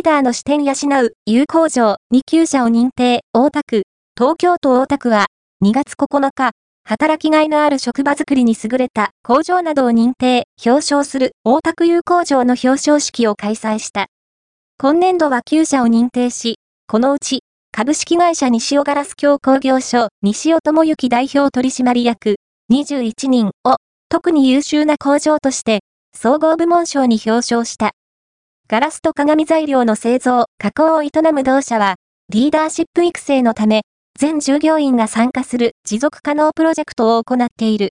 リーダーの視点養う有工場2級者を認定、大田区、東京都大田区は2月9日、働きがいのある職場づくりに優れた工場などを認定、表彰する大田区有工場の表彰式を開催した。今年度は9社を認定し、このうち、株式会社西尾ガラス協工業所西尾智之代表取締役21人を特に優秀な工場として総合部門賞に表彰した。ガラスと鏡材料の製造、加工を営む同社は、リーダーシップ育成のため、全従業員が参加する持続可能プロジェクトを行っている。